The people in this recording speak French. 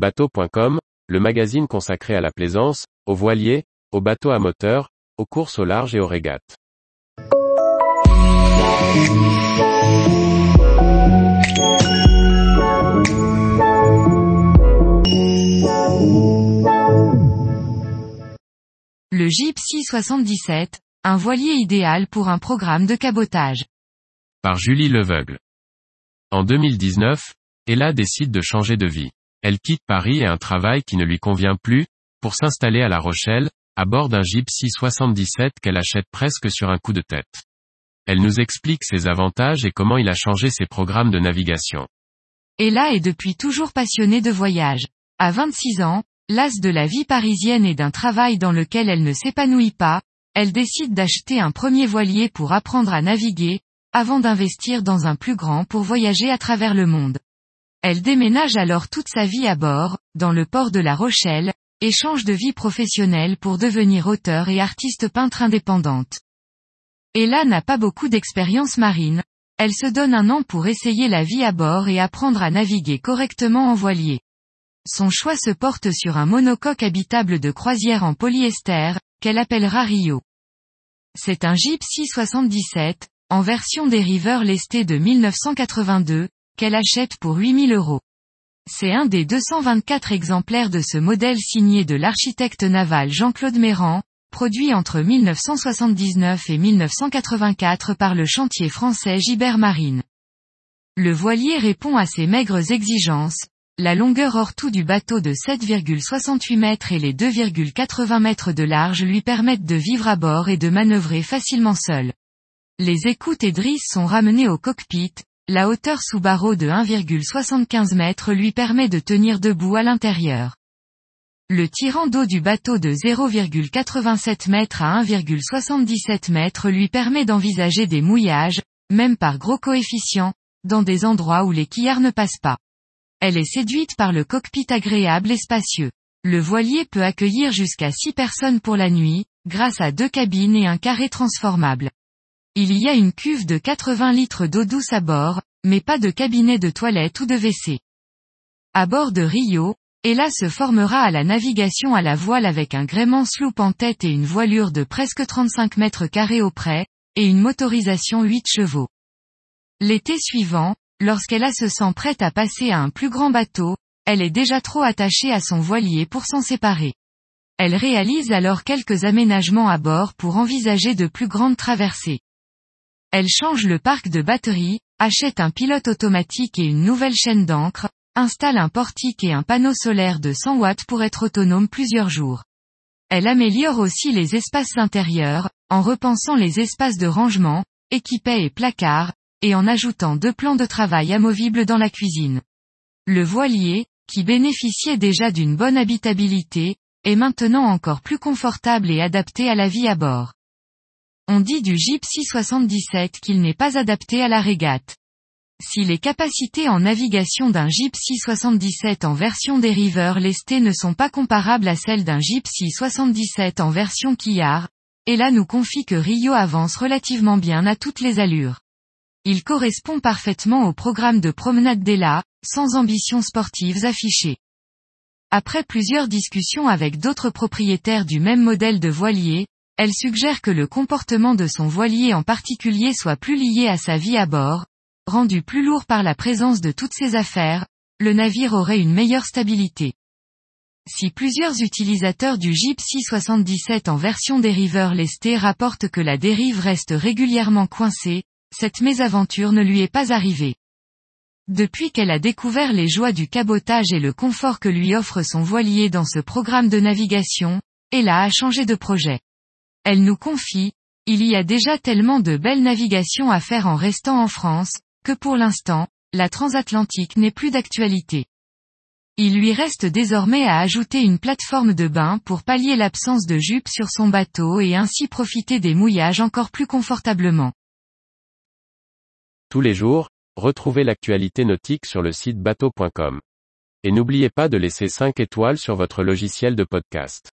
Bateau.com, le magazine consacré à la plaisance, aux voiliers, aux bateaux à moteur, aux courses au large et aux régates. Le Gypsy 77, un voilier idéal pour un programme de cabotage. Par Julie Leveugle. En 2019, Ella décide de changer de vie. Elle quitte Paris et un travail qui ne lui convient plus, pour s'installer à La Rochelle, à bord d'un Gypsy 77 qu'elle achète presque sur un coup de tête. Elle nous explique ses avantages et comment il a changé ses programmes de navigation. Ella est depuis toujours passionnée de voyage. À 26 ans, lasse de la vie parisienne et d'un travail dans lequel elle ne s'épanouit pas, elle décide d'acheter un premier voilier pour apprendre à naviguer, avant d'investir dans un plus grand pour voyager à travers le monde. Elle déménage alors toute sa vie à bord, dans le port de La Rochelle, et change de vie professionnelle pour devenir auteur et artiste peintre indépendante. Ella n'a pas beaucoup d'expérience marine, elle se donne un an pour essayer la vie à bord et apprendre à naviguer correctement en voilier. Son choix se porte sur un monocoque habitable de croisière en polyester, qu'elle appellera Rio. C'est un Gypsy 77, en version dériveur lesté de 1982, qu'elle achète pour 8000 euros. C'est un des 224 exemplaires de ce modèle signé de l'architecte naval Jean-Claude Méran, produit entre 1979 et 1984 par le chantier français Gibert Marine. Le voilier répond à ces maigres exigences, la longueur hors tout du bateau de 7,68 mètres et les 2,80 mètres de large lui permettent de vivre à bord et de manœuvrer facilement seul. Les écoutes et drisses sont ramenées au cockpit, la hauteur sous barreau de 1,75 mètres lui permet de tenir debout à l'intérieur. Le tirant d'eau du bateau de 0,87 mètres à 1,77 mètres lui permet d'envisager des mouillages, même par gros coefficient, dans des endroits où les quillards ne passent pas. Elle est séduite par le cockpit agréable et spacieux. Le voilier peut accueillir jusqu'à 6 personnes pour la nuit, grâce à deux cabines et un carré transformable. Il y a une cuve de 80 litres d'eau douce à bord, mais pas de cabinet de toilette ou de WC. À bord de Rio, Ella se formera à la navigation à la voile avec un gréement sloop en tête et une voilure de presque 35 mètres carrés au près, et une motorisation 8 chevaux. L'été suivant, lorsqu'elle se sent prête à passer à un plus grand bateau, elle est déjà trop attachée à son voilier pour s'en séparer. Elle réalise alors quelques aménagements à bord pour envisager de plus grandes traversées. Elle change le parc de batterie, achète un pilote automatique et une nouvelle chaîne d'encre, installe un portique et un panneau solaire de 100 watts pour être autonome plusieurs jours. Elle améliore aussi les espaces intérieurs, en repensant les espaces de rangement, équipés et placards, et en ajoutant deux plans de travail amovibles dans la cuisine. Le voilier, qui bénéficiait déjà d'une bonne habitabilité, est maintenant encore plus confortable et adapté à la vie à bord. On dit du Gypsy 77 qu'il n'est pas adapté à la régate. Si les capacités en navigation d'un Gypsy 77 en version dériveur lesté ne sont pas comparables à celles d'un Gypsy 77 en version quillard, et là nous confie que Rio avance relativement bien à toutes les allures. Il correspond parfaitement au programme de promenade d'Ella, sans ambitions sportives affichées. Après plusieurs discussions avec d'autres propriétaires du même modèle de voilier, elle suggère que le comportement de son voilier en particulier soit plus lié à sa vie à bord, rendu plus lourd par la présence de toutes ses affaires, le navire aurait une meilleure stabilité. Si plusieurs utilisateurs du Gypsy 77 en version dériveur lesté rapportent que la dérive reste régulièrement coincée, cette mésaventure ne lui est pas arrivée. Depuis qu'elle a découvert les joies du cabotage et le confort que lui offre son voilier dans ce programme de navigation, Ella a changé de projet. Elle nous confie, il y a déjà tellement de belles navigations à faire en restant en France, que pour l'instant, la transatlantique n'est plus d'actualité. Il lui reste désormais à ajouter une plateforme de bain pour pallier l'absence de jupe sur son bateau et ainsi profiter des mouillages encore plus confortablement. Tous les jours, retrouvez l'actualité nautique sur le site bateau.com. Et n'oubliez pas de laisser 5 étoiles sur votre logiciel de podcast.